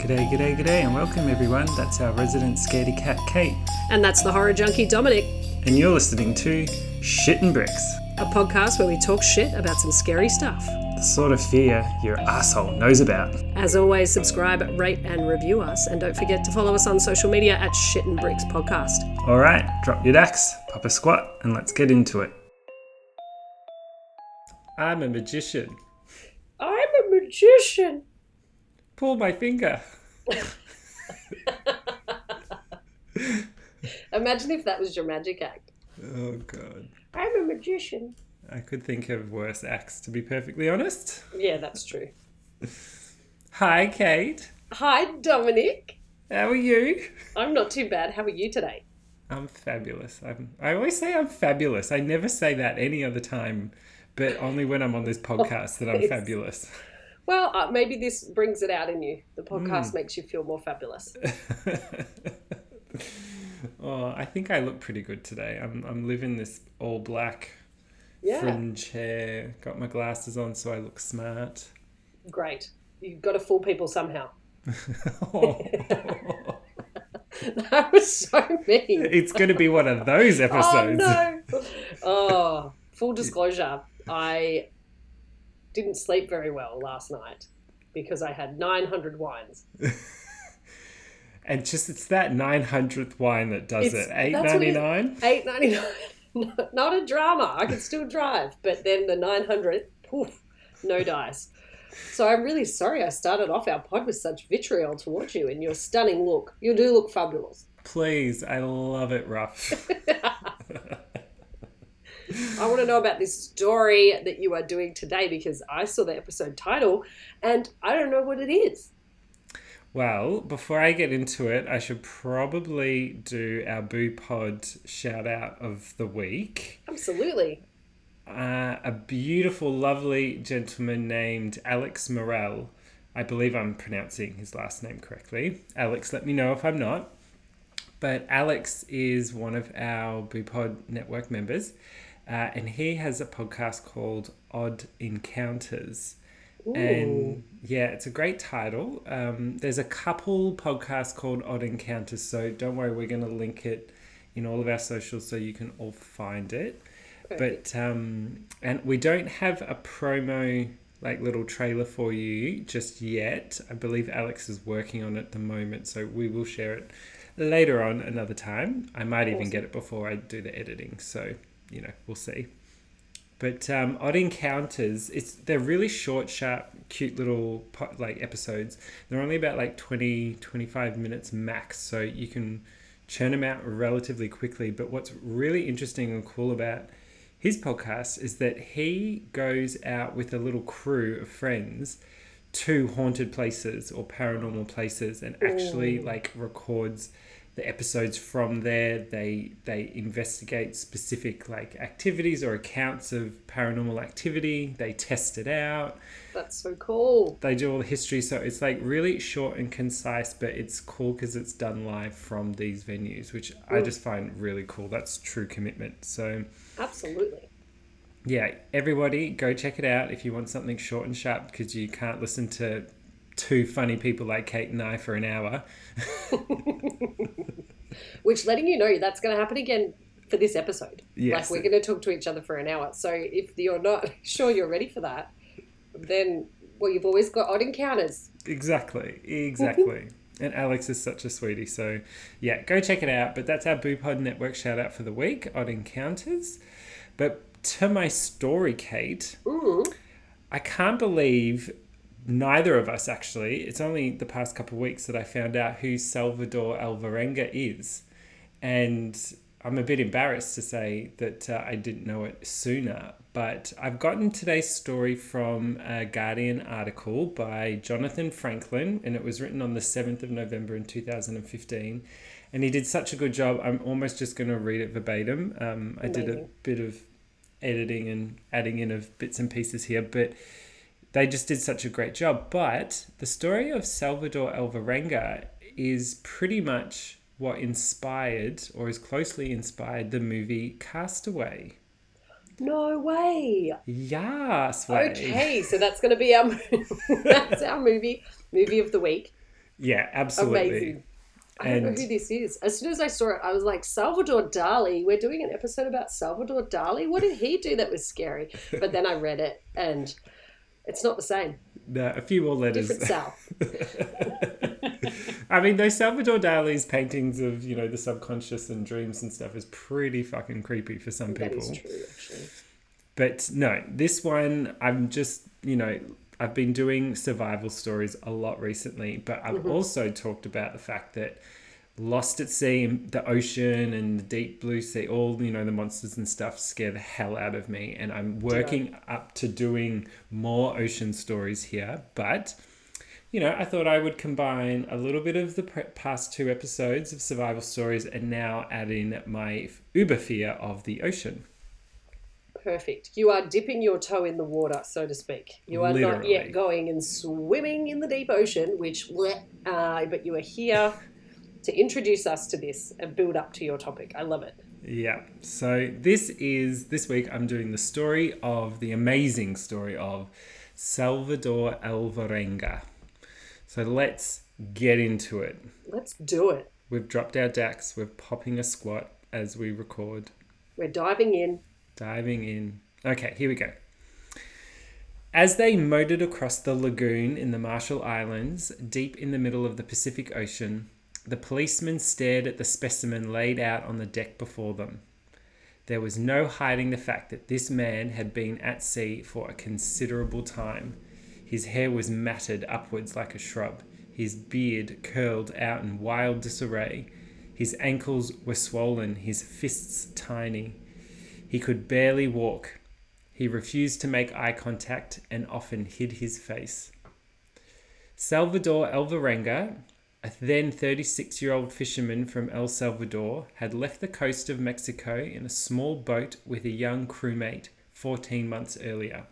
G'day, g'day, g'day, and welcome everyone. That's our resident scaredy cat, Kate, And that's the horror junkie Dominic, and you're listening to Shit and Bricks, a podcast where we talk shit about some scary stuff. the sort of fear your asshole knows about. As always, subscribe, rate, and review us. And don't forget to follow us on social media at Shit and Bricks Podcast. All right, drop your dax, pop a squat, and let's get into it. I'm a magician. I'm a magician. Pull my finger. Imagine if that was your magic act. Oh god. I'm a magician. I could think of worse acts, to be perfectly honest. Yeah, that's true. Hi, Kate. Hi, Dominic. How are you? I'm not too bad. How are you today? I'm fabulous. I'm, I always say I'm fabulous. I never say that any other time, but only when I'm on this podcast that I'm fabulous. Well, uh, maybe this brings it out in you. The podcast makes you feel more fabulous. oh, I think I look pretty good today. I'm, I'm living this all black Yeah, fringe hair, got my glasses on so I look smart. great. You've got to fool people somehow. Oh, That was so mean. it's going to be one of those Oh episodes. no! Oh, full disclosure, I didn't sleep very well last night because I had 900 wines. And just it's that 900th wine that does It's- it. that's what it- 8.99. 8.99. Not a drama. I can still drive, but then the 900, poof, no dice. So I'm really sorry I started off our pod with such vitriol towards you and your stunning look. You do look fabulous. Please, I love it rough. I want to know about this story that you are doing today because I saw the episode title and I don't know what it is. Well, before I get into it, I should probably do our Boo Pod shout out of the week. Absolutely. Uh, a beautiful, lovely gentleman named Alex Morel. I believe I'm pronouncing his last name correctly. Alex, let me know if I'm not. But Alex is one of our Boo Pod network members, uh, and he has a podcast called Odd Encounters. And yeah, it's a great title. Um, there's a couple podcasts called Odd Encounters, so don't worry, we're going to link it in all of our socials so you can all find it. Perfect. But um, and we don't have a promo like little trailer for you just yet. I believe Alex is working on it at the moment, so we will share it later on another time. I might even get it before I do the editing, so you know we'll see. But um, Odd Encounters, it's they're really short, sharp, cute little like episodes. They're only about like 20, 25 minutes max, so you can churn them out relatively quickly. But what's really interesting and cool about his podcast is that he goes out with a little crew of friends to haunted places or paranormal places and actually Ooh. like records the episodes from there they they investigate specific like activities or accounts of paranormal activity they test it out That's so cool. they do all the history so it's like really short and concise but it's cool because it's done live from these venues which i Mm. just find really cool that's true commitment so Absolutely. yeah everybody go check it out if you want something short and sharp because you can't listen to two funny people like kate and i for an hour Which letting you know that's going to happen again for this episode. Yes. Like we're going to talk to each other for an hour. So if you're not sure you're ready for that, then well, you've always got odd encounters. Exactly, exactly. and Alex is such a sweetie. So, yeah, go check it out. But that's our BooPod Network shout out for the week Odd Encounters. But to my story, Kate, Mm. I can't believe neither of us actually, it's only the past couple of weeks that I found out who Salvador Alvarenga is. And I'm a bit embarrassed to say that uh, I didn't know it sooner, but I've gotten today's story from a Guardian article by Jonathan Franklin, and it was written on the 7th of November in 2015. And he did such a good job, I'm almost just going to read it verbatim. Um, I did a bit of editing and adding in of bits and pieces here, but they just did such a great job. But the story of Salvador Alvarenga is pretty much what inspired or is closely inspired the movie Castaway. No way. Yes, way. Okay, so that's going to be our that's our movie movie of the week. Yeah, absolutely. Amazing. I don't know who this is. As soon as I saw it, I was like, Salvador Dali. We're doing an episode about Salvador Dali. What did he do that was scary? But then I read it, and it's not the same. No, a few more letters. Different Sal. I mean, those Salvador Dali's paintings of you know the subconscious and dreams and stuff is pretty fucking creepy for some people. is true, actually. But no, this one I'm just you know I've been doing survival stories a lot recently, but I've Mm-hmm. also talked about the fact that Lost at Sea, and the ocean and the deep blue sea, all you know the monsters and stuff scare the hell out of me, and I'm working up to doing more ocean stories here, but you know, I thought I would combine a little bit of the pre- past two episodes of survival stories and now add in my uber fear of the ocean. Perfect. You are dipping your toe in the water, so to speak. You are not yet going and swimming in the deep ocean, which, bleh, uh, but you are here to introduce us to this and build up to your topic. I love it. Yeah. So this is this week I'm doing the story of the amazing story of Salvador Alvarenga. So let's get into it. Let's do it. We've dropped our decks, we're popping a squat as we record. We're diving in. Diving in. Okay, here we go. As they motored across the lagoon in the Marshall Islands, deep in the middle of the Pacific Ocean, the policemen stared at the specimen laid out on the deck before them. There was no hiding the fact that this man had been at sea for a considerable time. His hair was matted upwards like a shrub, his beard curled out in wild disarray. His ankles were swollen, his fists tiny. He could barely walk. He refused to make eye contact and often hid his face. Salvador Alvarenga, a then 36 year old fisherman from El Salvador, had left the coast of Mexico in a small boat with a young crewmate 14 months earlier.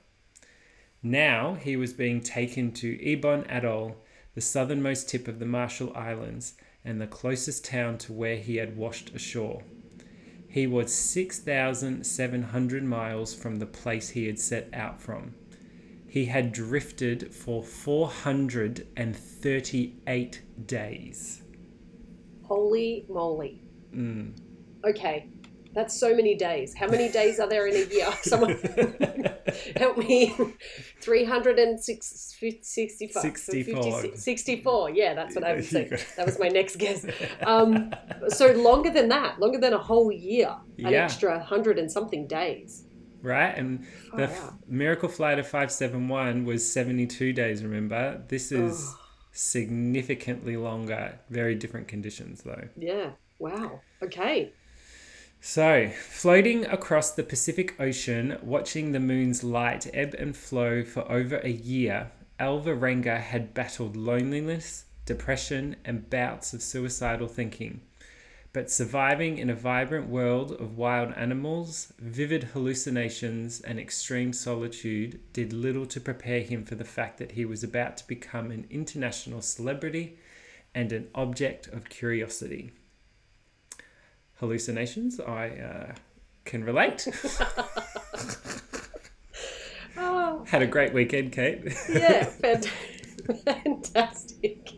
Now he was being taken to Ebon Atoll, the southernmost tip of the Marshall Islands and the closest town to where he had washed ashore. He was 6,700 miles from the place he had set out from. He had drifted for 438 days. Holy moly. Mm. Okay. That's so many days. How many days are there in a year? Someone help me. 365. 64. 64. Yeah, that's what I would say. That was my next guess. Um, so longer than that, longer than a whole year, an Yeah. extra hundred and something days. Right? And the Far f- Miracle Flight of 571 was 72 days, remember? This is Ugh. Significantly longer. Very different conditions, though. Yeah. Wow. Okay. So, floating across the Pacific Ocean, watching the moon's light ebb and flow for over a year, Alvarenga had battled loneliness, depression, and bouts of suicidal thinking. But surviving in a vibrant world of wild animals, vivid hallucinations, and extreme solitude did little to prepare him for the fact that he was about to become an international celebrity and an object of curiosity hallucinations. I uh, can relate. Oh, Had a great weekend, Kate. yeah. Fant- fantastic.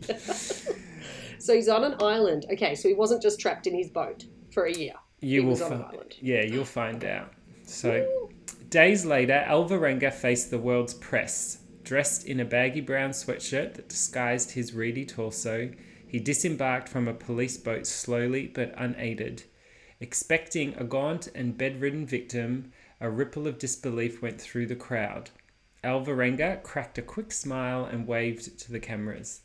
So he's on an island. Okay, so he wasn't just trapped in his boat for a year. You He will was on an find. Yeah, you'll find out. So, days later, Alvarenga faced the world's press. Dressed in a baggy brown sweatshirt that disguised his reedy torso, he disembarked from a police boat slowly but unaided. Expecting a gaunt and bedridden victim, a ripple of disbelief went through the crowd. Alvarenga cracked a quick smile and waved to the cameras.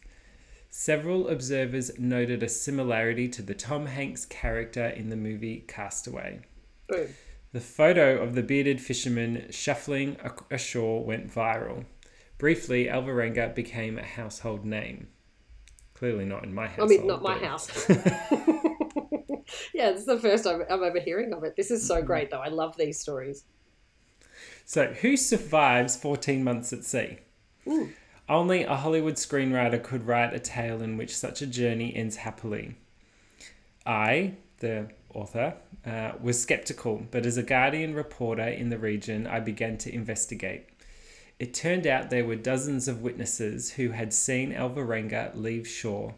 Several observers noted a similarity to the Tom Hanks character in the movie Castaway. Oh, Boom. The photo of the bearded fisherman shuffling ashore went viral. Briefly, Alvarenga became a household name. Clearly not in my house. I mean, not my but- house. yeah, this is the first I'm, I'm ever hearing of it. This is so great, though. I love these stories. So, who survives 14 months at sea? Ooh. Only a Hollywood screenwriter could write a tale in which such a journey ends happily. I, the author, uh, was skeptical, but as a Guardian reporter in the region, I began to investigate. It turned out there were dozens of witnesses who had seen Alvarenga leave shore,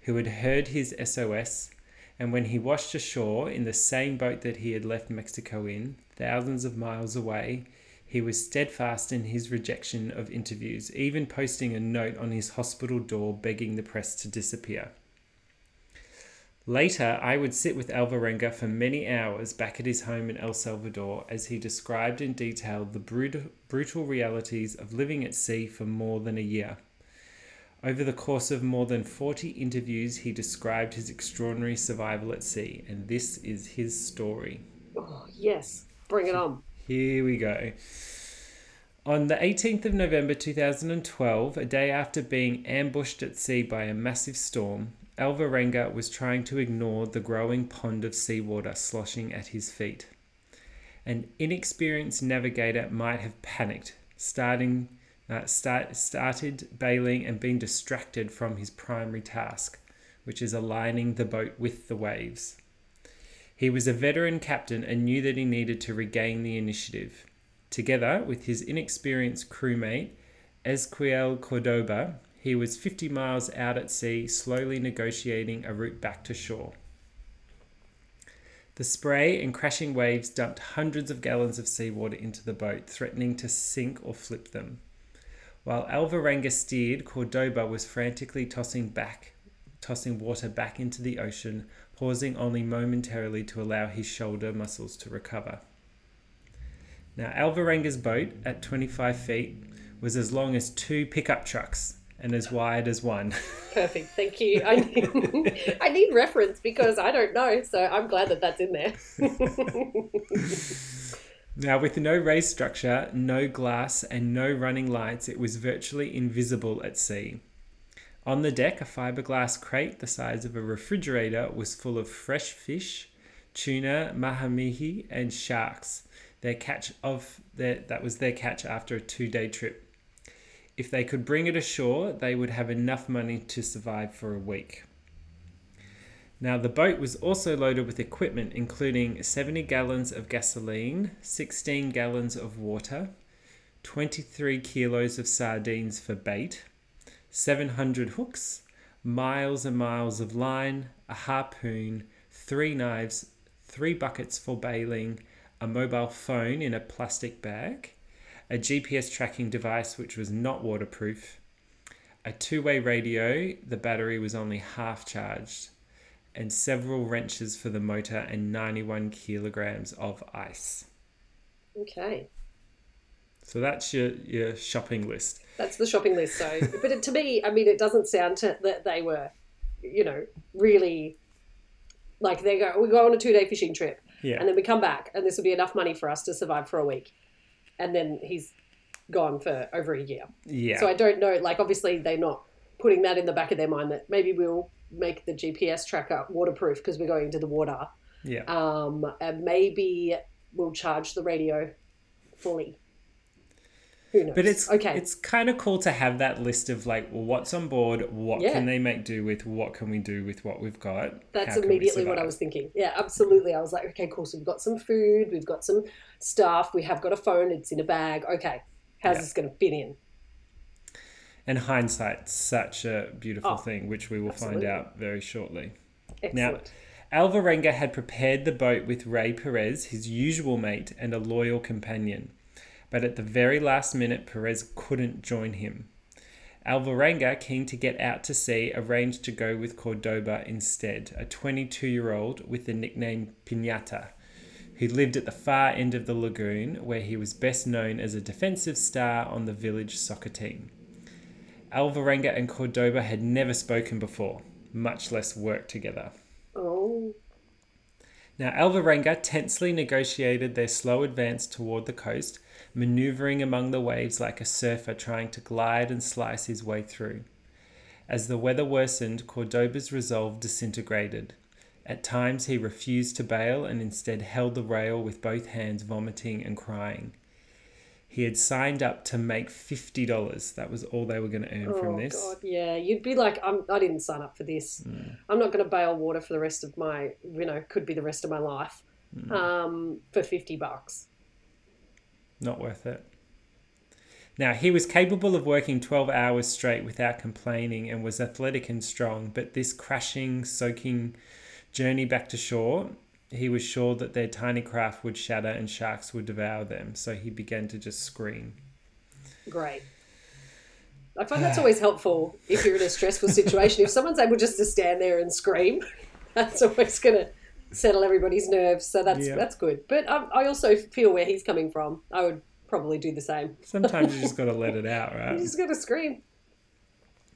who had heard his SOS, and when he washed ashore in the same boat that he had left Mexico in, thousands of miles away, he was steadfast in his rejection of interviews, even posting a note on his hospital door begging the press to disappear. Later, I would sit with Alvarenga for many hours back at his home in El Salvador as he described in detail the brutal, brutal realities of living at sea for more than a year. Over the course of more than 40 interviews, he described his extraordinary survival at sea, and this is his story. Oh, yes. Bring it on. Here we go. On the 18th of November 2012, a day after being ambushed at sea by a massive storm, Alvarenga was trying to ignore the growing pond of seawater sloshing at his feet. An inexperienced navigator might have panicked, starting, uh, start, started bailing and being distracted from his primary task, which is aligning the boat with the waves. He was a veteran captain and knew that he needed to regain the initiative. Together with his inexperienced crewmate, Ezequiel Cordoba, he was 50 miles out at sea, slowly negotiating a route back to shore. The spray and crashing waves dumped hundreds of gallons of seawater into the boat, threatening to sink or flip them. While Alvarenga steered, Cordoba was frantically tossing back, tossing water back into the ocean, pausing only momentarily to allow his shoulder muscles to recover. Now, Alvarenga's boat, at 25 feet, was as long as two pickup trucks and as wide as one. Perfect. Thank you. I need, I need reference because I don't know, so I'm glad that that's in there. now, with no raised structure, no glass, and no running lights, it was virtually invisible at sea. On the deck, a fiberglass crate the size of a refrigerator was full of fresh fish, tuna, mahi-mahi, and sharks. Their catch of their, that was their catch after a two-day trip. If they could bring it ashore, they would have enough money to survive for a week. Now, the boat was also loaded with equipment, including 70 gallons of gasoline, 16 gallons of water, 23 kilos of sardines for bait, 700 hooks, miles and miles of line, a harpoon, three knives, three buckets for bailing, a mobile phone in a plastic bag, a GPS tracking device which was not waterproof, a two way radio, the battery was only half charged, and several wrenches for the motor and 91 kilograms of ice. Okay. So that's your, your shopping list. That's the shopping list. So, but it, to me, I mean, it doesn't sound to, that they were, you know, really like they go. We go on a two day fishing trip, Yeah. and then we come back, and this will be enough money for us to survive for a week, and then he's gone for over a year. yeah. So I don't know. Like, obviously, they're not putting that in the back of their mind that maybe we'll make the GPS tracker waterproof because we're going into the water. yeah. Um, and maybe we'll charge the radio fully. Who knows? But it's okay. It's kind of cool to have that list of like, well, what's on board, what Yeah. can they make do with, what can we do with what we've got. That's how can we immediately what I was thinking. Yeah, absolutely. I was like, okay, cool. So we've got some food, we've got some stuff, we have got a phone, it's in a bag. Okay, how's Yeah. this going to fit in? And hindsight's such a beautiful Oh, thing, which we will absolutely. find out very shortly. Excellent. Alvarenga had prepared the boat with Ray Perez, his usual mate and a loyal companion. But at the very last minute, Perez couldn't join him. Alvarenga, keen to get out to sea, arranged to go with Cordoba instead, a 22 year old with the nickname Pinata, who lived at the far end of the lagoon, where he was best known as a defensive star on the village soccer team. Alvarenga and Cordoba had never spoken before, much less worked together. oh, Now, Alvarenga tensely negotiated their slow advance toward the coast, maneuvering among the waves like a surfer trying to glide and slice his way through. As the weather worsened, Cordoba's resolve disintegrated. At times, he refused to bail and instead held the rail with both hands, vomiting and crying. He had signed up to make $50. That was all they were going to earn oh from this. God, yeah. You'd be like, I'm, I didn't sign up for this. Mm. I'm not going to bail water for the rest of my, you know, could be the rest of my life Mm. um, for 50 bucks. Not worth it. Now, he was capable of working 12 hours straight without complaining and was athletic and strong, but this crashing, soaking journey back to shore, he was sure that their tiny craft would shatter and sharks would devour them, so he began to just scream. Great. I find that's always helpful if you're in a stressful situation. if someone's able just to stand there and scream, that's always going to settle everybody's nerves. So that's Yeah. that's good. But um, I also feel where he's coming from. I would probably do the same. Sometimes you just got to let it out, right? You just got to scream.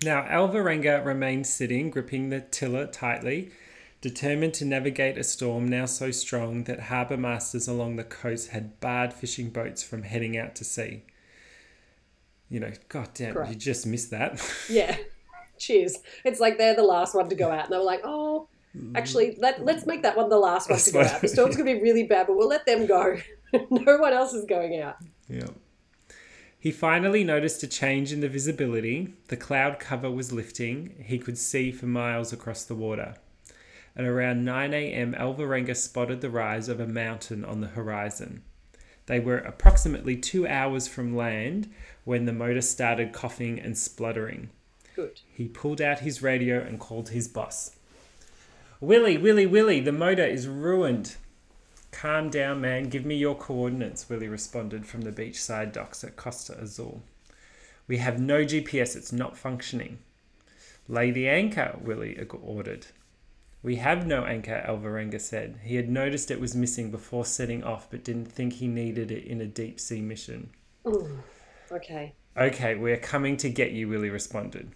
Now, Alvarenga remained sitting, gripping the tiller tightly, determined to navigate a storm now so strong that harbour masters along the coast had barred fishing boats from heading out to sea. You know, god damn, you just missed that. Yeah. Cheers. It's like they're the last one to go out, and they're like, "Oh, actually, let, let's make that one the last one to go out. The storm's going to be really bad, but we'll let them go. no one else is going out." Yeah. He finally noticed a change in the visibility. The cloud cover was lifting. He could see for miles across the water. At around 9 a.m., Alvarenga spotted the rise of a mountain on the horizon. They were approximately two hours from land when the motor started coughing and spluttering. Good. He pulled out his radio and called his boss. Willie, Willie, Willie, the motor is ruined. Calm down, man. Give me your coordinates, Willie responded from the beachside docks at Costa Azul. We have no GPS, it's not functioning. Lay the anchor, Willie ordered. We have no anchor, Alvarenga said. He had noticed it was missing before setting off, but didn't think he needed it in a deep sea mission. Okay. Okay, we're coming to get you, Willie responded.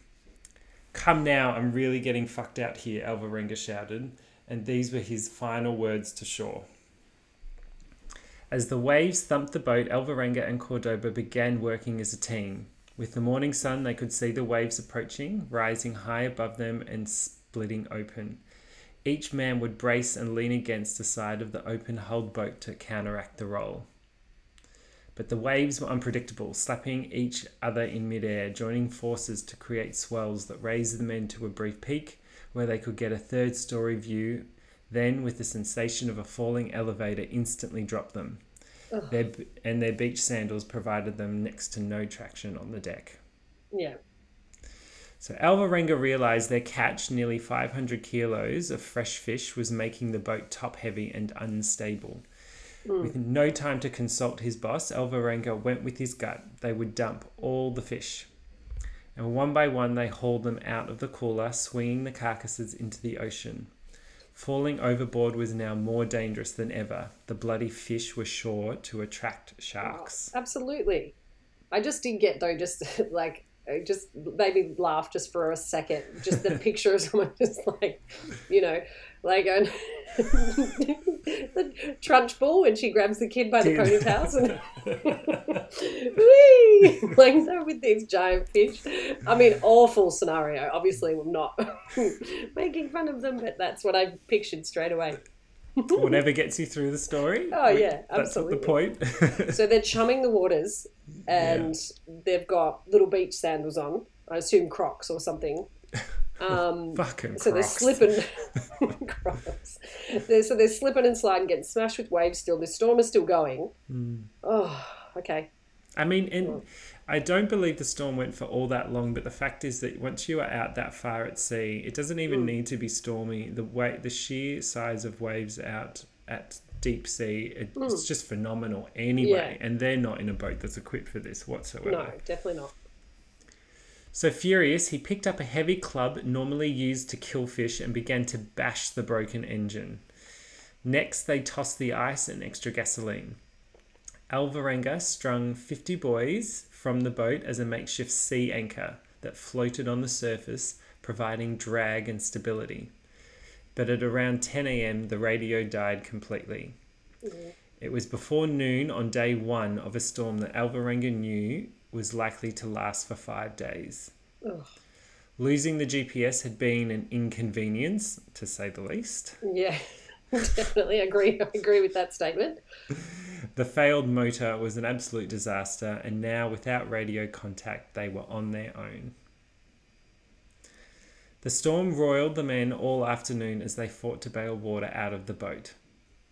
Come now, I'm really getting fucked out here, Alvarenga shouted, and these were his final words to shore. As the waves thumped the boat, Alvarenga and Cordoba began working as a team. With the morning sun, they could see the waves approaching, rising high above them and splitting open. Each man would brace and lean against the side of the open hulled boat to counteract the roll. But the waves were unpredictable, slapping each other in midair, joining forces to create swells that raised the men to a brief peak where they could get a third story view, then, with the sensation of a falling elevator, instantly drop them. Their, and their beach sandals provided them next to no traction on the deck. Yeah. So Alvarenga realized their catch, nearly 500 kilos of fresh fish, was making the boat top heavy and unstable. Mm. With no time to consult his boss, Alvarenga went with his gut. They would dump all the fish. And one by one, they hauled them out of the cooler, swinging the carcasses into the ocean. Falling overboard was now more dangerous than ever. The bloody fish were sure to attract sharks. Absolutely. I just did get though, just like it just made me laugh just for a second. Just the picture of someone just like, you know, like going the Trunchbull when she grabs the kid by the ponytails and whee, like so with these giant fish. I mean, awful scenario. Obviously, I'm not making fun of them, but that's what I pictured straight away. Whatever gets you through the story. Oh, yeah, That's what the point. So they're chumming the waters, and they've got little beach sandals on. I assume Crocs or something. Um, Fucking so they're slipping. Crocs. They're, so they're slipping and sliding, getting smashed with waves. Still, the storm is still going. Hmm. Oh, okay. I mean, and I don't believe the storm went for all that long, but the fact is that once you are out that far at sea, it doesn't even need to be stormy. The way, the sheer size of waves out at deep sea, it, it's just phenomenal anyway. Yeah. And they're not in a boat that's equipped for this whatsoever. No, definitely not. So furious, he picked up a heavy club normally used to kill fish and began to bash the broken engine. Next, they tossed the ice and extra gasoline. Alvarenga strung 50 buoys from the boat as a makeshift sea anchor that floated on the surface, providing drag and stability. But at around 10 a.m., the radio died completely. It was before noon on day one of a storm that Alvarenga knew was likely to last for five days. Ugh. Losing the GPS had been an inconvenience, to say the least. Yeah, definitely agree. I agree with that statement. The failed motor was an absolute disaster, and now without radio contact, they were on their own. The storm roiled the men all afternoon as they fought to bail water out of the boat.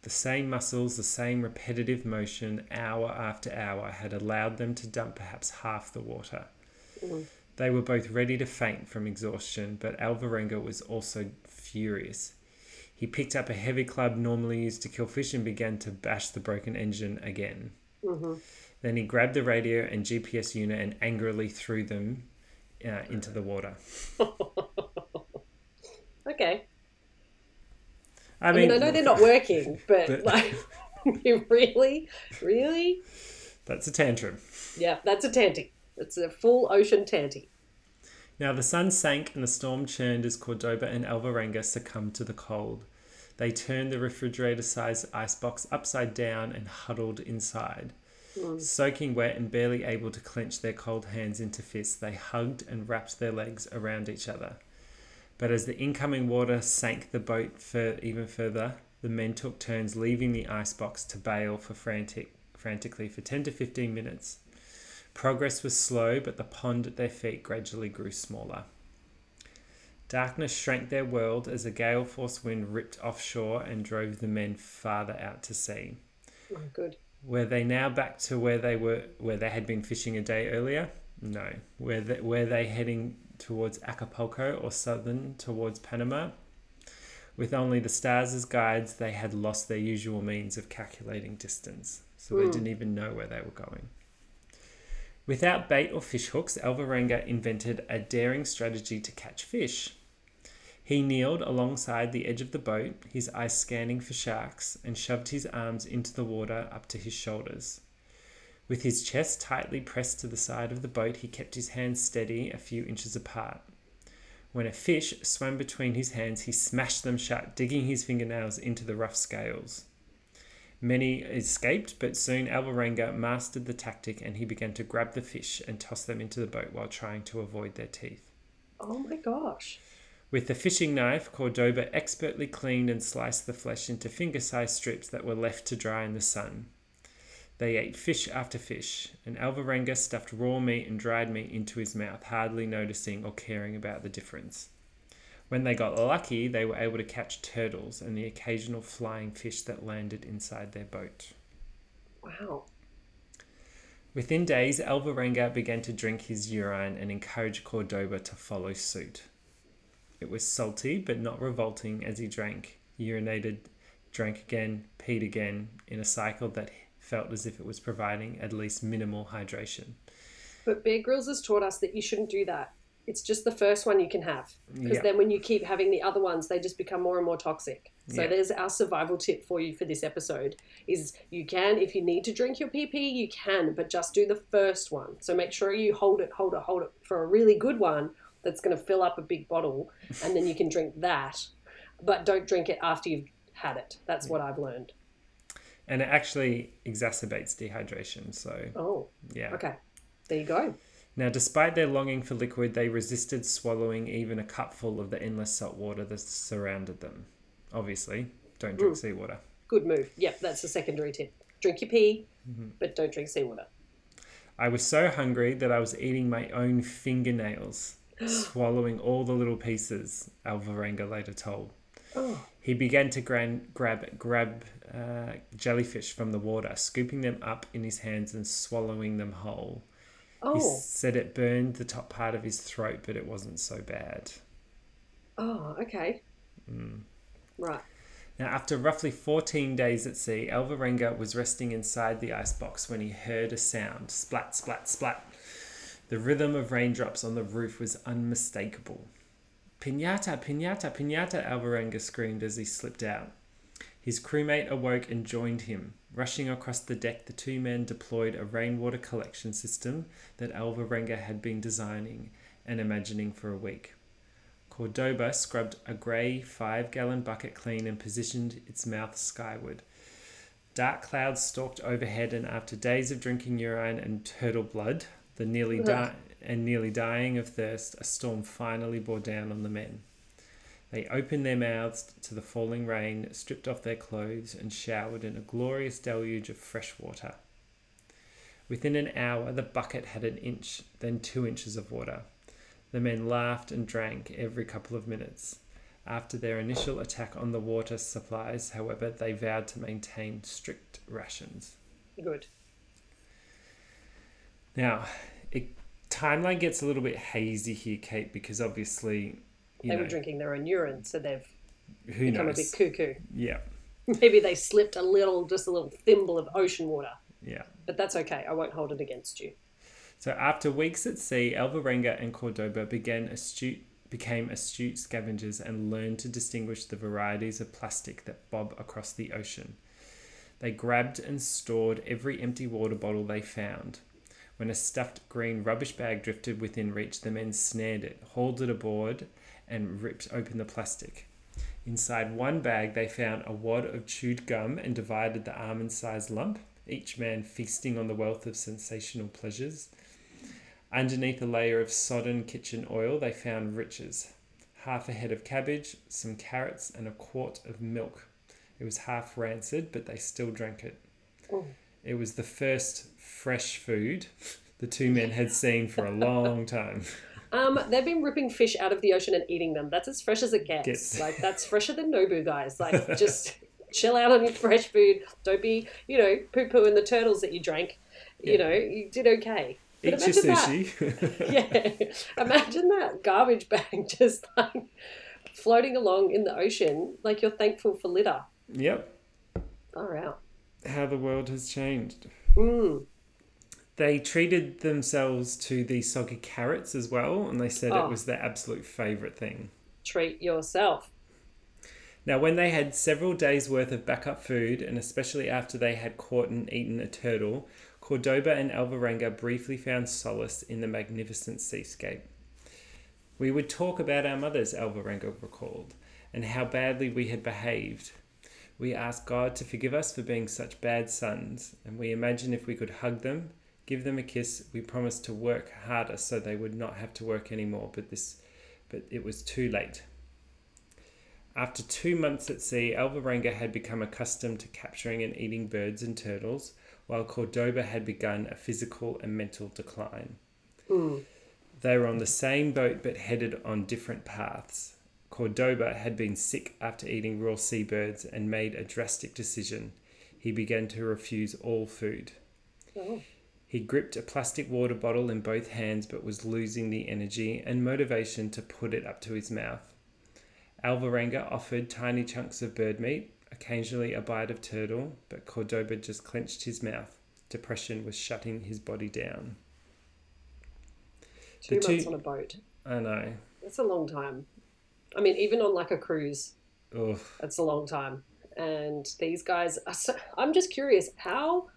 The same muscles, the same repetitive motion, hour after hour, had allowed them to dump perhaps half the water. Mm. They were both ready to faint from exhaustion, but Alvarenga was also furious. He picked up a heavy club normally used to kill fish and began to bash the broken engine again. hmm Then he grabbed the radio and GPS unit and angrily threw them uh, into the water. Okay. I I mean, I know they're not working, but, But- like, really, really, that's a tantrum. yeah, that's a tanty. It's a full ocean tanty. Now the sun sank and the storm churned as Cordoba and Alvarenga succumbed to the cold. They turned the refrigerator sized icebox upside down and huddled inside. Hmm. Soaking wet and barely able to clench their cold hands into fists, they hugged and wrapped their legs around each other. But as the incoming water sank the boat for even further, the men took turns leaving the icebox to bail for frantic, frantically for 10 to 15 minutes. Progress was slow, but the pond at their feet gradually grew smaller. Darkness shrank their world as a gale force wind ripped offshore and drove the men farther out to sea. Oh, good. Were they now back to where they were, where they had been fishing a day earlier? No. Were they, were they heading towards Acapulco or southern towards Panama? With only the stars as guides, they had lost their usual means of calculating distance, so they Mm. didn't even know where they were going. Without bait or fish hooks, Alvarenga invented a daring strategy to catch fish. He kneeled alongside the edge of the boat, his eyes scanning for sharks, and shoved his arms into the water up to his shoulders. With his chest tightly pressed to the side of the boat, he kept his hands steady a few inches apart. When a fish swam between his hands, he smashed them shut, digging his fingernails into the rough scales. Many escaped, but soon Alvarenga mastered the tactic and he began to grab the fish and toss them into the boat while trying to avoid their teeth. Oh my gosh. With the fishing knife, Cordoba expertly cleaned and sliced the flesh into finger sized strips that were left to dry in the sun. They ate fish after fish, and Alvarenga stuffed raw meat and dried meat into his mouth, hardly noticing or caring about the difference. When they got lucky, they were able to catch turtles and the occasional flying fish that landed inside their boat. Wow. Within days, Alvarenga began to drink his urine and encouraged Cordoba to follow suit. It was salty but not revolting as he drank, urinated, drank again, peed again, in a cycle that felt as if it was providing at least minimal hydration. But Bear Grylls has taught us that you shouldn't do that. It's just the first one you can have. Because Yeah. then when you keep having the other ones, they just become more and more toxic. So Yeah. there's our survival tip for you for this episode is you can, if you need to drink your PP, you can, but just do the first one. So make sure you hold it, hold it, hold it for a really good one that's going to fill up a big bottle and then you can drink that. But don't drink it after you've had it. That's what I've learned. And it actually exacerbates dehydration, so Oh, yeah. okay. There you go. Now, despite their longing for liquid, they resisted swallowing even a cupful of the endless salt water that surrounded them. Obviously, don't drink mm. seawater. Good move. Yep, that's the secondary tip. Drink your pee, mm-hmm. but don't drink seawater. I was so hungry that I was eating my own fingernails, swallowing all the little pieces, Alvarenga later told. Oh, He began to gran- grab grab uh, jellyfish from the water, scooping them up in his hands and swallowing them whole. He oh, said it burned the top part of his throat, but it wasn't so bad. oh, okay. Right. Now, after roughly 14 days at sea, Alvarenga was resting inside the icebox when he heard a sound splat, splat, splat. The rhythm of raindrops on the roof was unmistakable. Pinata, pinata, pinata, Alvarenga screamed as he slipped out. His crewmate awoke and joined him. Rushing across the deck, the two men deployed a rainwater collection system that Alvarenga had been designing and imagining for a week. Cordoba scrubbed a grey five gallon bucket clean and positioned its mouth skyward. Dark clouds stalked overhead, and after days of drinking urine and turtle blood, the nearly di- and nearly dying of thirst, a storm finally bore down on the men. They opened their mouths to the falling rain, stripped off their clothes, and showered in a glorious deluge of fresh water. Within an hour, the bucket had an inch, then two inches of water. The men laughed and drank every couple of minutes. After their initial attack on the water supplies, however, they vowed to maintain strict rations. Good. Now, it, timeline gets a little bit hazy here, Kate, because obviously, you they know, were drinking their own urine, so they've become a bit cuckoo. Yeah, Maybe they slipped a little, just a little thimble of ocean water. yeah. But that's okay. I won't hold it against you. So after weeks at sea, Alvarenga and Cordoba began astute, became astute scavengers and learned to distinguish the varieties of plastic that bob across the ocean. They grabbed and stored every empty water bottle they found. When a stuffed green rubbish bag drifted within reach, the men snared it, hauled it aboard, and ripped open the plastic. Inside one bag, they found a wad of chewed gum and divided the almond sized lump, each man feasting on the wealth of sensational pleasures. Underneath a layer of sodden kitchen oil, they found riches half a head of cabbage, some carrots, and a quart of milk. It was half rancid, but they still drank it. Oh. It was the first fresh food the two men had seen for a long time. Um, they've been ripping fish out of the ocean and eating them. That's as fresh as it gets. Gets. Like that's fresher than Nobu guys. Like just chill out on your fresh food. Don't be, you know, poo poo pooing the turtles that you drank. You know, you did okay. But Eat your imagine that. sushi. yeah. Imagine that garbage bag just like floating along in the ocean, like you're thankful for litter. yep. Far out. How the world has changed. Mm. They treated themselves to the soggy carrots as well, and they said Oh. it was their absolute favourite thing. Treat yourself. Now, when they had several days' worth of backup food, and especially after they had caught and eaten a turtle, Cordoba and Alvarenga briefly found solace in the magnificent seascape. We would talk about our mothers, Alvarenga recalled, and how badly we had behaved. We asked God to forgive us for being such bad sons, and we imagined if we could hug them, give them a kiss, we promised to work harder so they would not have to work anymore, but this but it was too late. After two months at sea, Alvarenga had become accustomed to capturing and eating birds and turtles, while Cordoba had begun a physical and mental decline. Mm. They were on the same boat but headed on different paths. Cordoba had been sick after eating raw seabirds and made a drastic decision. He began to refuse all food. Oh. He gripped a plastic water bottle in both hands but was losing the energy and motivation to put it up to his mouth. Alvarenga offered tiny chunks of bird meat, occasionally a bite of turtle, but Cordoba just clenched his mouth. Depression was shutting his body down. Two The months two- on a boat. I know. That's a long time. I mean, even on like a cruise, Ugh. that's a long time. And these guys, are so, I'm just curious how,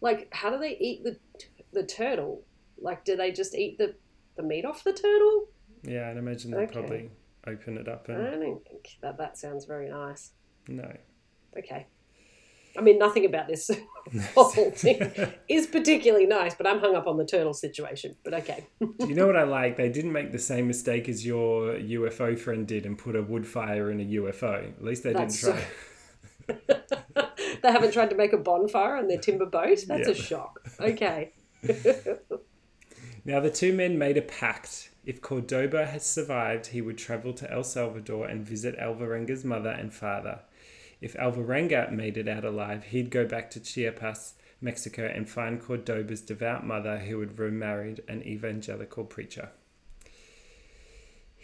like, how do they eat the the turtle? Like, do they just eat the the meat off the turtle? Yeah, I'd imagine they'll Okay. probably open it up I don't think that that sounds very nice. no. Okay. I mean, nothing about this whole thing is particularly nice, but I'm hung up on the turtle situation. But okay. Do you know what I like? They didn't make the same mistake as your UFO friend did and put a wood fire in a UFO. At least they That's didn't try. they haven't tried to make a bonfire on their timber boat. That's a shock. Okay. Now the two men made a pact. If Cordoba had survived, he would travel to El Salvador and visit Alvarenga's mother and father. If Alvarenga made it out alive, he'd go back to Chiapas, Mexico, and find Cordoba's devout mother, who had remarried an evangelical preacher.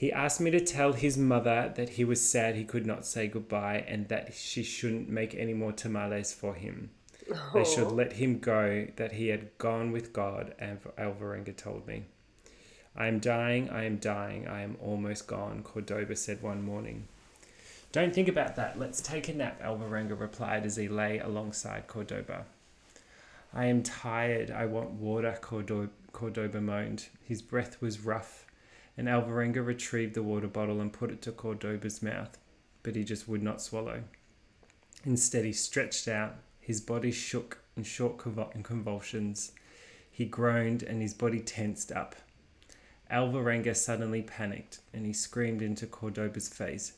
He asked me to tell his mother that he was sad he could not say goodbye and that she shouldn't make any more tamales for him. They oh. should let him go, that he had gone with God, Alv- Alvarenga told me. I am dying, I am dying, I am almost gone, Cordoba said one morning. Don't think about that, let's take a nap, Alvarenga replied as he lay alongside Cordoba. I am tired, I want water, Cordo- Cordoba moaned. His breath was rough, and Alvarenga retrieved the water bottle and put it to Cordoba's mouth, but he just would not swallow. Instead, he stretched out, his body shook in short convulsions. He groaned and his body tensed up. Alvarenga suddenly panicked and he screamed into Cordoba's face,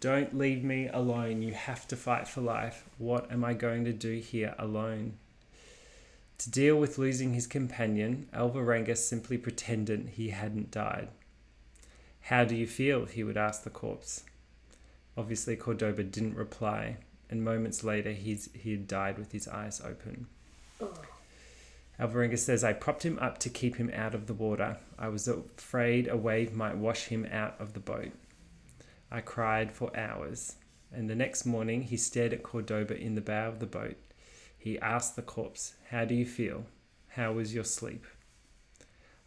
Don't leave me alone. You have to fight for life. What am I going to do here alone? To deal with losing his companion, Alvarenga simply pretended he hadn't died. How do you feel? he would ask the corpse. Obviously, Cordoba didn't reply, and moments later, he's, he had died with his eyes open. Oh. Alvarenga says, I propped him up to keep him out of the water. I was afraid a wave might wash him out of the boat. I cried for hours, and the next morning he stared at Cordoba in the bow of the boat. He asked the corpse, How do you feel? How was your sleep?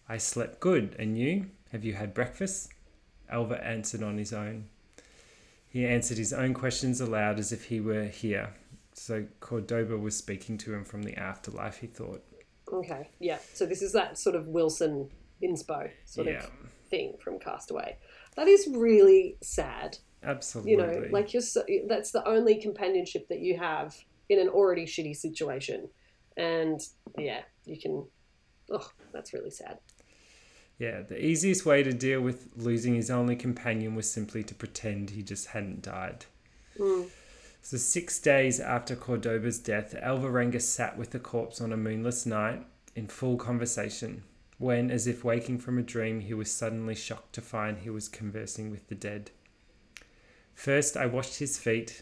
I slept good, and you? Have you had breakfast? Alva answered on his own. He answered his own questions aloud as if he were here. So Cordoba was speaking to him from the afterlife, he thought. Okay, yeah. So this is that sort of Wilson inspo sort Yeah. of thing from Castaway. That is really sad. Absolutely. You know, like you're so, that's the only companionship that you have in an already shitty situation, and yeah, you can. Oh, that's really sad. Yeah, the easiest way to deal with losing his only companion was simply to pretend he just hadn't died. Mm. So, six days after Cordoba's death, Alvarenga sat with the corpse on a moonless night in full conversation, when, as if waking from a dream, he was suddenly shocked to find he was conversing with the dead. First, I washed his feet.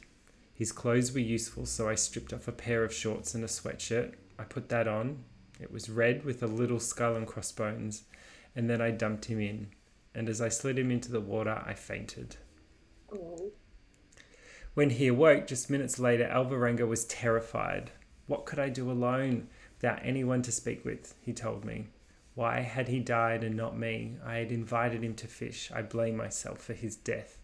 His clothes were useful, so I stripped off a pair of shorts and a sweatshirt. I put that on. It was red with a little skull and crossbones, and then I dumped him in. And as I slid him into the water, I fainted. Oh. When he awoke just minutes later, Alvarenga was terrified. What could I do alone without anyone to speak with? He told me. Why had he died and not me? I had invited him to fish. I blame myself for his death.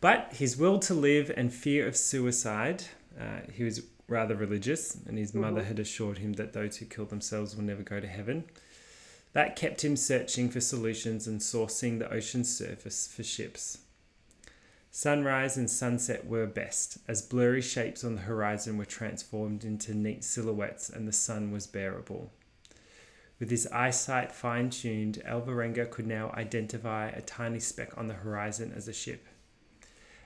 But his will to live and fear of suicide, uh, he was rather religious, and his mother Mhm. had assured him that those who kill themselves will never go to heaven. That kept him searching for solutions and sourcing the ocean's surface for ships. Sunrise and sunset were best, as blurry shapes on the horizon were transformed into neat silhouettes and the sun was bearable. With his eyesight fine tuned, Alvarenga could now identify a tiny speck on the horizon as a ship.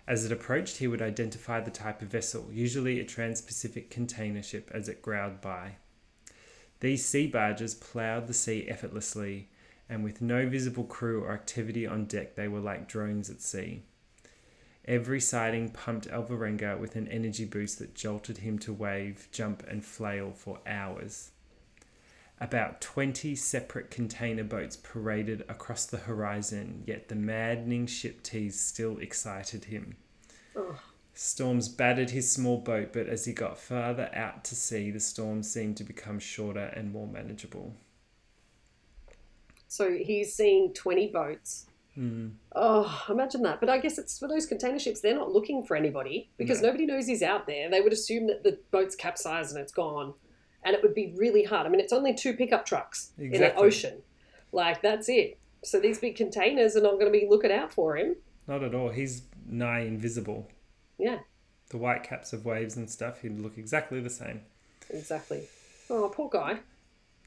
As it approached, he would identify the type of vessel, usually a trans Pacific container ship, as it growled by. These sea barges ploughed the sea effortlessly, and with no visible crew or activity on deck, they were like drones at sea. Every sighting pumped Alvarenga with an energy boost that jolted him to wave, jump, and flail for hours. About 20 separate container boats paraded across the horizon, yet the maddening ship tease still excited him. Ugh. Storms battered his small boat, but as he got farther out to sea, the storms seemed to become shorter and more manageable. So he's seeing twenty boats. Hmm. Oh, imagine that. But I guess it's for those container ships, they're not looking for anybody because No. nobody knows he's out there. They would assume that the boat's capsized and it's gone. And it would be really hard. I mean, it's only two pickup trucks in an Exactly. ocean. Like, that's it. So these big containers are not going to be looking out for him. Not at all. He's nigh invisible. Yeah, The white caps of waves and stuff, he'd look exactly the same. exactly. Oh, poor guy.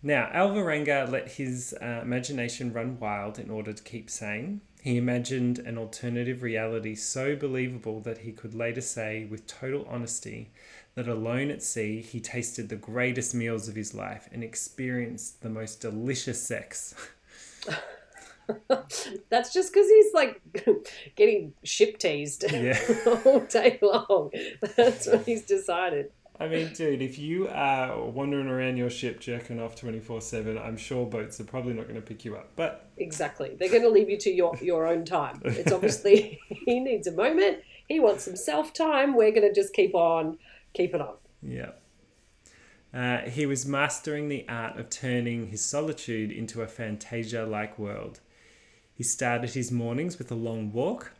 Now, Alvarenga let his uh, imagination run wild in order to keep sane. He imagined an alternative reality so believable that he could later say, with total honesty, that alone at sea he tasted the greatest meals of his life and experienced the most delicious sex. That's just because he's like getting ship teased Yeah. all day long. That's what he's decided. I mean, dude, if you are wandering around your ship jerking off 24 7, I'm sure boats are probably not going to pick you up. But Exactly. They're going to leave you to your, your own time. It's obviously he needs a moment. He wants some self time. We're going to just keep on, keep it on. Yeah. Uh, he was mastering the art of turning his solitude into a fantasia like world. He started his mornings with a long walk.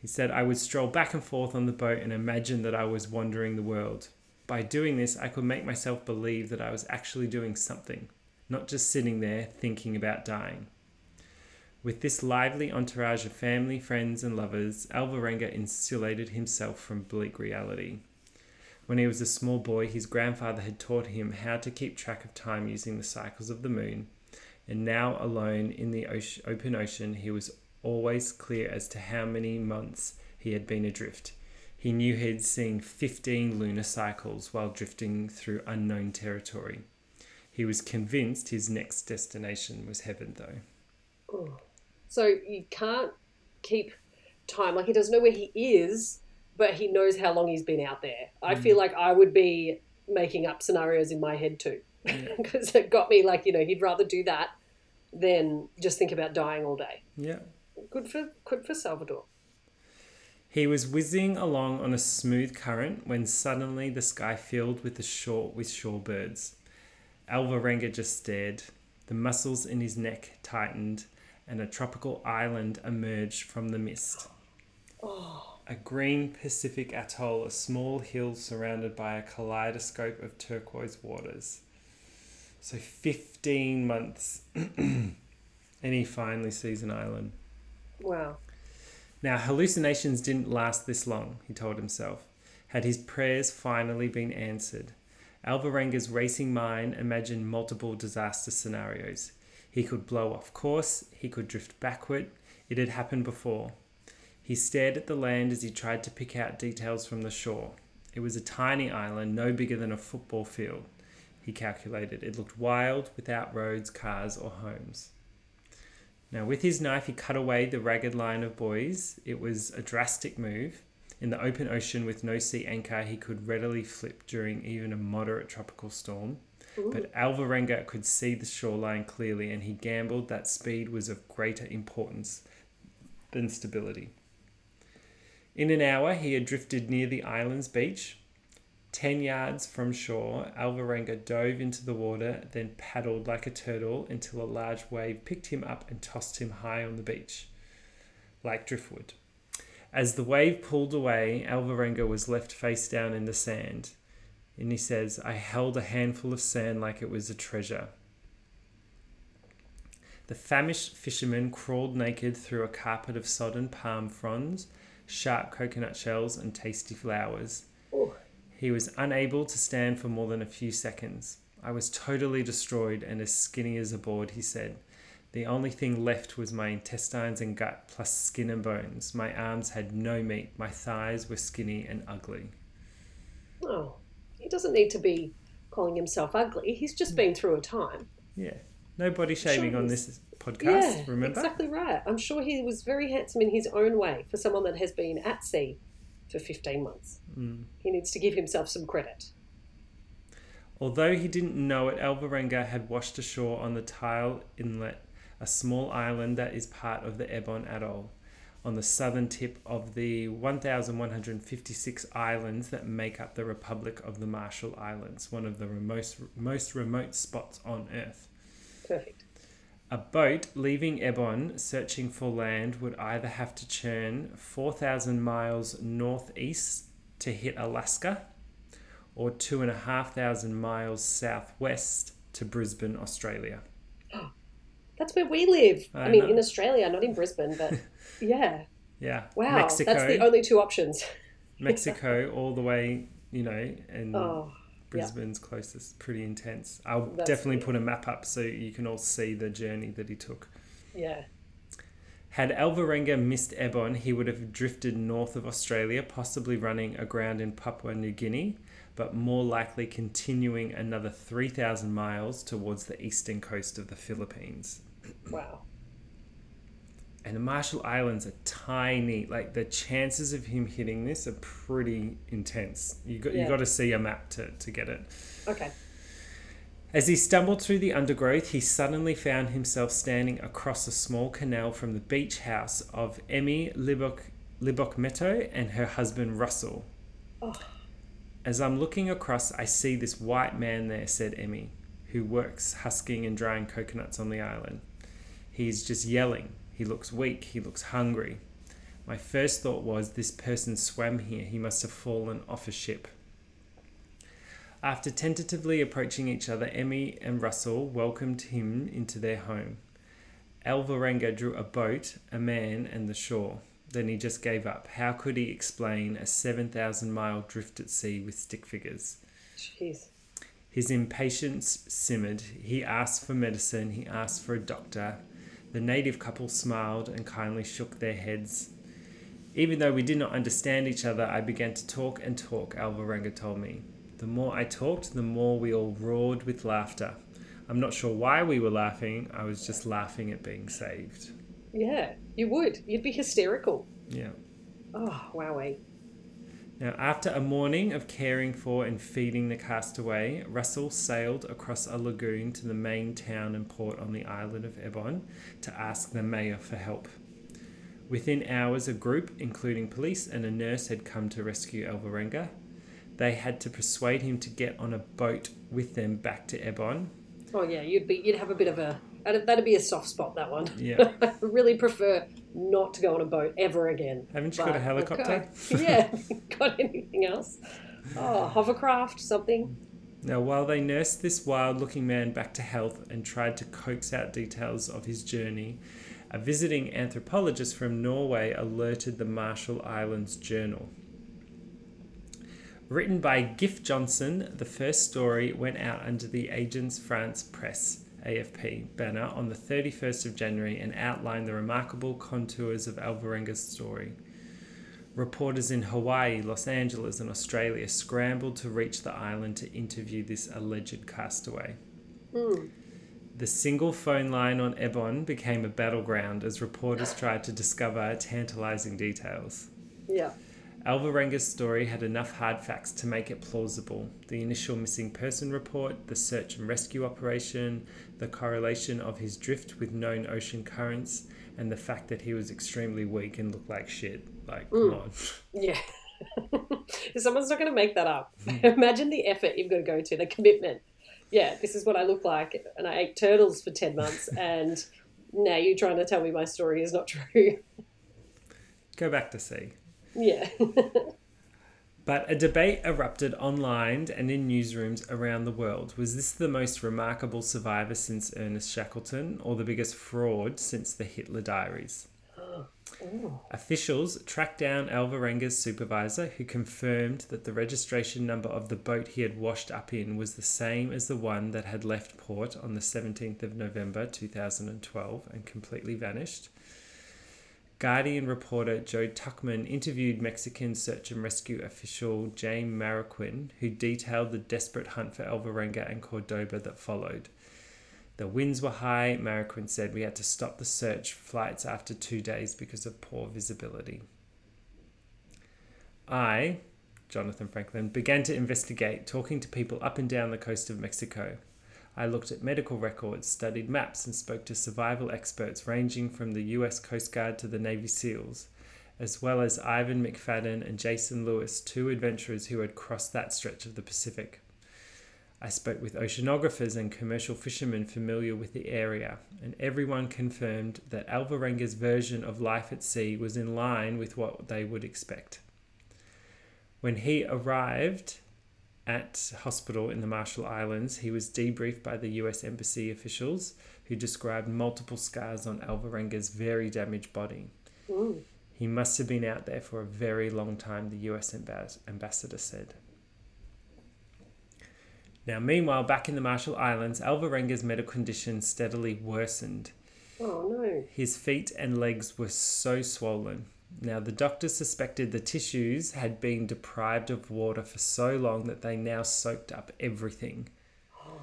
He said, I would stroll back and forth on the boat and imagine that I was wandering the world. By doing this, I could make myself believe that I was actually doing something, not just sitting there thinking about dying. With this lively entourage of family, friends, and lovers, Alvarenga insulated himself from bleak reality. When he was a small boy, his grandfather had taught him how to keep track of time using the cycles of the moon, and now alone in the ocean, open ocean, he was always clear as to how many months he had been adrift. He knew he had seen 15 lunar cycles while drifting through unknown territory. He was convinced his next destination was heaven, though. Oh. So you can't keep time. Like he doesn't know where he is, but he knows how long he's been out there. I mm. feel like I would be making up scenarios in my head too, because it got me like you know he'd rather do that than just think about dying all day. Yeah. Good for good for Salvador. He was whizzing along on a smooth current when suddenly the sky filled with the shore with shorebirds. Alvarenga just stared. The muscles in his neck tightened, and a tropical island emerged from the mist. Oh. A green Pacific atoll, a small hill surrounded by a kaleidoscope of turquoise waters. So 15 months, and he finally sees an island. Wow. Now, hallucinations didn't last this long, he told himself. Had his prayers finally been answered? Alvarenga's racing mind imagined multiple disaster scenarios. He could blow off course, he could drift backward. It had happened before. He stared at the land as he tried to pick out details from the shore. It was a tiny island, no bigger than a football field. He calculated. It looked wild, without roads, cars, or homes. Now, with his knife, he cut away the ragged line of buoys. It was a drastic move. In the open ocean with no sea anchor, he could readily flip during even a moderate tropical storm. But Alvarenga could see the shoreline clearly, and he gambled that speed was of greater importance than stability. In an hour, he had drifted near the island's beach. Ten yards from shore, Alvarenga dove into the water, then paddled like a turtle until a large wave picked him up and tossed him high on the beach, like driftwood. As the wave pulled away, Alvarenga was left face down in the sand. And he says, I held a handful of sand like it was a treasure. The famished fisherman crawled naked through a carpet of sodden palm fronds, sharp coconut shells, and tasty flowers. He was unable to stand for more than a few seconds. I was totally destroyed and as skinny as a board, he said. The only thing left was my intestines and gut, plus skin and bones. My arms had no meat. My thighs were skinny and ugly. oh, he doesn't need to be calling himself ugly. He's just been through a time. Yeah. No body shaming Sure on this podcast, yeah, remember? exactly right. I'm sure he was very handsome in his own way for someone that has been at sea for 15 months. Mm. He needs to give himself some credit. Although he didn't know it, Alvarenga had washed ashore on the Tile Islet, a small island that is part of the Ebon Atoll, on the southern tip of the 1,156 islands that make up the Republic of the Marshall Islands, one of the most, most remote spots on Earth. Perfect. A boat leaving Ebon searching for land would either have to churn 4,000 miles northeast to hit Alaska or 2,500 miles southwest to Brisbane, Australia. That's where we live. I, I mean, know. in Australia, not in Brisbane, but yeah. Yeah. Wow. Mexico, That's the only two options. Mexico all the way, you know, and Oh, Brisbane's closest. Pretty intense. I'll That's definitely weird. put a map up so you can all see the journey that he took. yeah. Had Alvarenga missed Ebon, he would have drifted north of Australia, possibly running aground in Papua New Guinea, but more likely continuing another 3,000 miles towards the eastern coast of the Philippines. Wow. And the Marshall Islands are tiny. Like the chances of him hitting this are pretty intense. You got you got to see a map to, to get it. Okay. As he stumbled through the undergrowth, he suddenly found himself standing across a small canal from the beach house of Emmy Libok, Libokmeto and her husband Russell. Oh. As I'm looking across, I see this white man there, said Emmy, who works husking and drying coconuts on the island. He's just yelling. He looks weak. He looks hungry. My first thought was this person swam here. He must have fallen off a ship. After tentatively approaching each other, Emmy and Russell welcomed him into their home. Alvarenga drew a boat, a man, and the shore. Then he just gave up. How could he explain a 7,000 mile drift at sea with stick figures? Jeez. His impatience simmered. He asked for medicine, he asked for a doctor. The native couple smiled and kindly shook their heads. Even though we did not understand each other, I began to talk and talk, Alvarenga told me. The more I talked, the more we all roared with laughter. I'm not sure why we were laughing, I was just laughing at being saved. Yeah, you would. You'd be hysterical. Yeah. Oh, wowee. Eh? Now, after a morning of caring for and feeding the castaway, Russell sailed across a lagoon to the main town and port on the island of Ebon to ask the mayor for help. Within hours, a group, including police and a nurse, had come to rescue Alvarenga. They had to persuade him to get on a boat with them back to Ebon. Oh yeah, you'd be you'd have a bit of a that'd, that'd be a soft spot that one. Yeah. I really prefer not to go on a boat ever again. Haven't you got a helicopter? okay. yeah. got anything else? Oh, hovercraft, something. Now, while they nursed this wild looking man back to health and tried to coax out details of his journey, a visiting anthropologist from Norway alerted the Marshall Islands Journal. Written by Giff Johnson, the first story went out under the Agence France Presse AFP banner on the 31st of January and outlined the remarkable contours of Alvarenga's story. Reporters in Hawaii, Los Angeles, and Australia scrambled to reach the island to interview this alleged castaway. Hmm. The single phone line on Ebon became a battleground as reporters tried to discover tantalizing details. Yeah. Alvarenga's story had enough hard facts to make it plausible. The initial missing person report, the search and rescue operation, the correlation of his drift with known ocean currents, and the fact that he was extremely weak and looked like shit. Like, come mm. on. Yeah. Someone's not going to make that up. Mm. Imagine the effort you've got to go to, the commitment. Yeah, this is what I look like, and I ate turtles for 10 months, and now you're trying to tell me my story is not true. Go back to sea. Yeah. But a debate erupted online and in newsrooms around the world. Was this the most remarkable survivor since Ernest Shackleton, or the biggest fraud since the Hitler diaries? Officials tracked down Alvarenga's supervisor, who confirmed that the registration number of the boat he had washed up in was the same as the one that had left port on the 17th of November 2012 and completely vanished. Guardian reporter Jo Tuckman interviewed Mexican search and rescue official Jaime Marroquin, who detailed the desperate hunt for Alvarenga and Cordoba that followed. The winds were high, Marroquin said. We had to stop the search flights after two days because of poor visibility. I, Jonathan Franklin, began to investigate, talking to people up and down the coast of Mexico. I looked at medical records, studied maps, and spoke to survival experts ranging from the US Coast Guard to the Navy SEALs, as well as Ivan McFadden and Jason Lewis, two adventurers who had crossed that stretch of the Pacific. I spoke with oceanographers and commercial fishermen familiar with the area, and everyone confirmed that Alvarenga's version of life at sea was in line with what they would expect. When he arrived at hospital in the Marshall Islands, he was debriefed by the US Embassy officials who described multiple scars on Alvarenga's very damaged body. Mm. He must have been out there for a very long time, the US ambas- ambassador said. Now, meanwhile, back in the Marshall Islands, Alvarenga's medical condition steadily worsened. Oh no. His feet and legs were so swollen. Now, the doctors suspected the tissues had been deprived of water for so long that they now soaked up everything. Oh,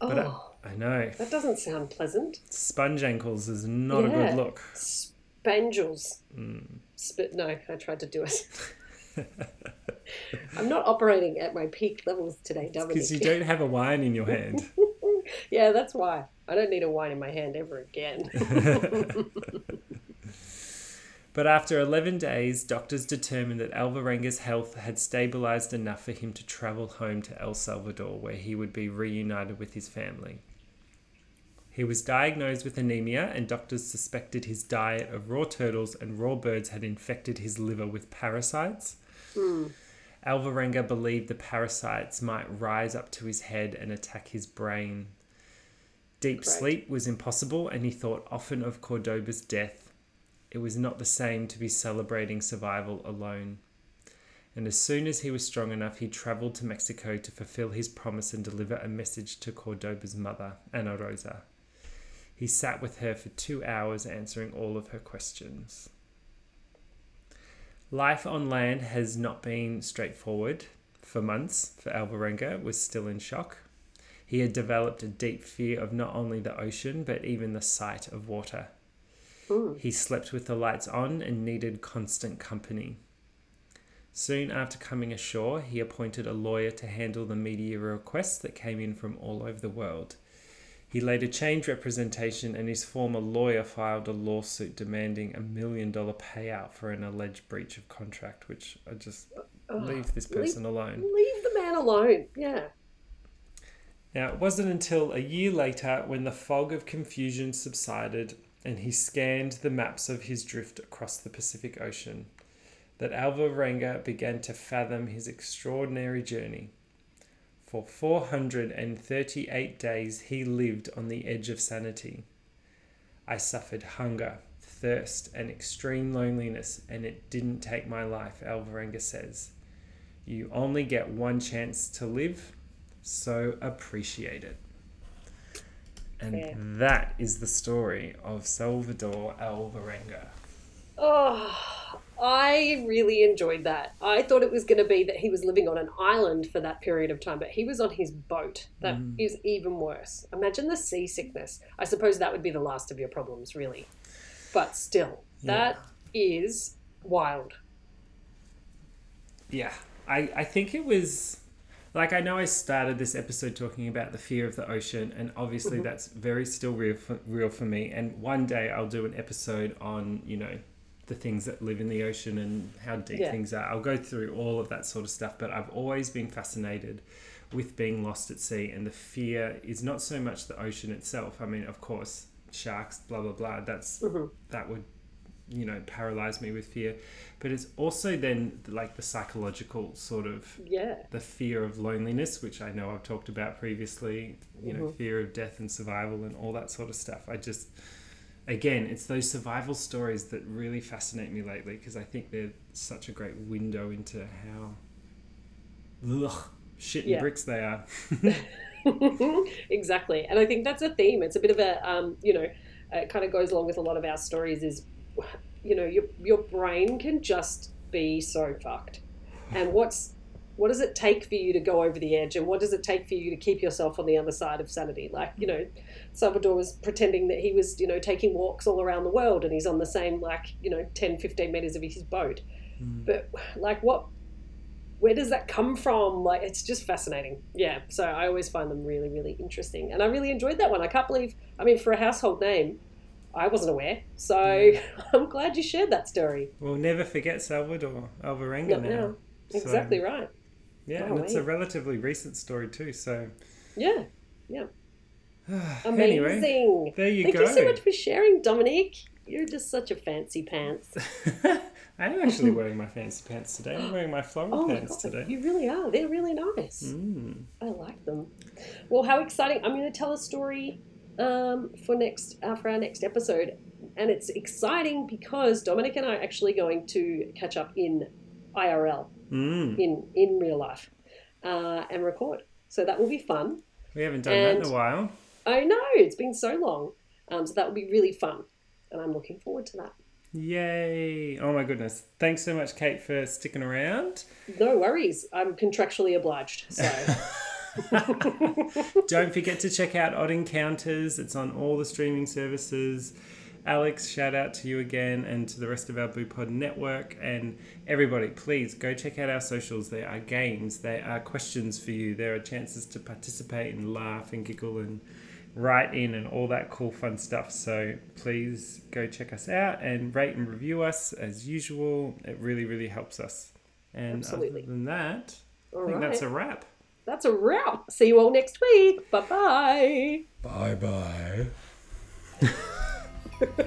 But uh, I, I know. that doesn't sound pleasant. Sponge ankles is not a good look. Spangles. Mm. Spit. No, I tried to do it. I'm not operating at my peak levels today, Because you don't have a wine in your hand. yeah, that's why. I don't need a wine in my hand ever again. But after 11 days, doctors determined that Alvarenga's health had stabilized enough for him to travel home to El Salvador, where he would be reunited with his family. He was diagnosed with anemia, and doctors suspected his diet of raw turtles and raw birds had infected his liver with parasites. Hmm. Alvarenga believed the parasites might rise up to his head and attack his brain. Deep sleep was impossible, and he thought often of Cordoba's death. It was not the same to be celebrating survival alone. And as soon as he was strong enough, he traveled to Mexico to fulfill his promise and deliver a message to Cordoba's mother, Ana Rosa. He sat with her for two hours, answering all of her questions. Life on land has not been straightforward. For months, for Alvarenga was still in shock. He had developed a deep fear of not only the ocean, but even the sight of water. He slept with the lights on and needed constant company. Soon after coming ashore, he appointed a lawyer to handle the media requests that came in from all over the world. He later changed representation, and his former lawyer filed a lawsuit demanding a million dollar payout for an alleged breach of contract, which I just leave this leave- person alone. Leave the man alone. Yeah. Now, it wasn't until a year later when the fog of confusion subsided and he scanned the maps of his drift across the Pacific Ocean that Alvarenga began to fathom his extraordinary journey. For 438 days, he lived on the edge of sanity. I suffered hunger, thirst, and extreme loneliness, and it didn't take my life, Alvarenga says. You only get one chance to live, so appreciate it. And Fair. that is the story of Salvador Alvarenga. Oh, I really enjoyed that. I thought it was going to be that he was living on an island for that period of time, but he was on his boat. That mm. is even worse. Imagine the seasickness. I suppose that would be the last of your problems, really. But still, that is wild. Yeah, I, I think it was like I know I started this episode talking about the fear of the ocean, and obviously mm-hmm. that's very still real for, real for me. And one day I'll do an episode on you know the things that live in the ocean and how deep Yeah. things are. I'll go through all of that sort of stuff, but I've always been fascinated with being lost at sea, and the fear is not so much the ocean itself. I mean, of course, sharks, blah blah blah. That's mm-hmm. that would you know paralyze me with fear but it's also then like the psychological sort of Yeah. the fear of loneliness which i know i've talked about previously you know fear of death and survival and all that sort of stuff i just again it's those survival stories that really fascinate me lately because i think they're such a great window into how ugh, shit and Yeah. bricks they are exactly. And I think that's a theme. It's a bit of a, um, you know, it kind of goes along with a lot of our stories is, you know, your, your brain can just be so fucked. And what's, what does it take for you to go over the edge? And what does it take for you to keep yourself on the other side of sanity? Like, you know, Salvador was pretending that he was, you know, taking walks all around the world and he's on the same, like, you know, 10, 15 meters of his boat. Hmm. But, like, what, where does that come from? Like, it's just fascinating. Yeah. So I always find them really, really interesting. And I really enjoyed that one. I can't believe, I mean, for a household name, I wasn't aware. So I'm glad you shared that story. we'll never forget salvador alvarenga Not now now. So, Exactly right. yeah Oh, and it's a relatively recent story too so Yeah. Yeah. Anyway, Amazing. there you Thank go. Thank you so much for sharing, Dominique. You're just such a fancy pants. I am actually wearing my fancy pants today. I'm wearing my floral Oh my pants god, today. you really are. They're really nice. Mm. I like them. Well, how exciting! I'm going to tell a story um, for next uh, for our next episode, and it's exciting because Dominic and I are actually going to catch up in IRL Mm. in in real life uh, and record. So that will be fun. We haven't done that in a while. I know it's been so long, um, so that will be really fun, and I'm looking forward to that. Yay! Oh my goodness. Thanks so much, Kate, for sticking around. No worries, I'm contractually obliged. So Don't forget to check out Odd Encounters. It's on all the streaming services. Alex, shout out to you again and to the rest of our BooPod network. And everybody, please go check out our socials. There are games, there are questions for you, there are chances to participate and laugh and giggle and write in and all that cool fun stuff. So please go check us out and rate and review us as usual. It really, really helps us. And Absolutely. other than that, I think right, that's a wrap. That's a wrap. See you all next week. Bye bye. Bye bye.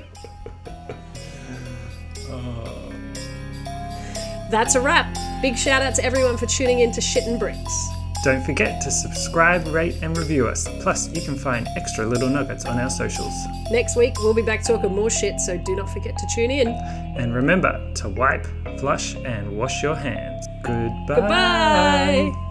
That's a wrap. Big shout out to everyone for tuning in to Shit and Bricks. Don't forget to subscribe, rate, and review us. Plus, you can find extra little nuggets on our socials. Next week, we'll be back talking more shit, so do not forget to tune in. And remember to wipe, flush, and wash your hands. Goodbye. Goodbye.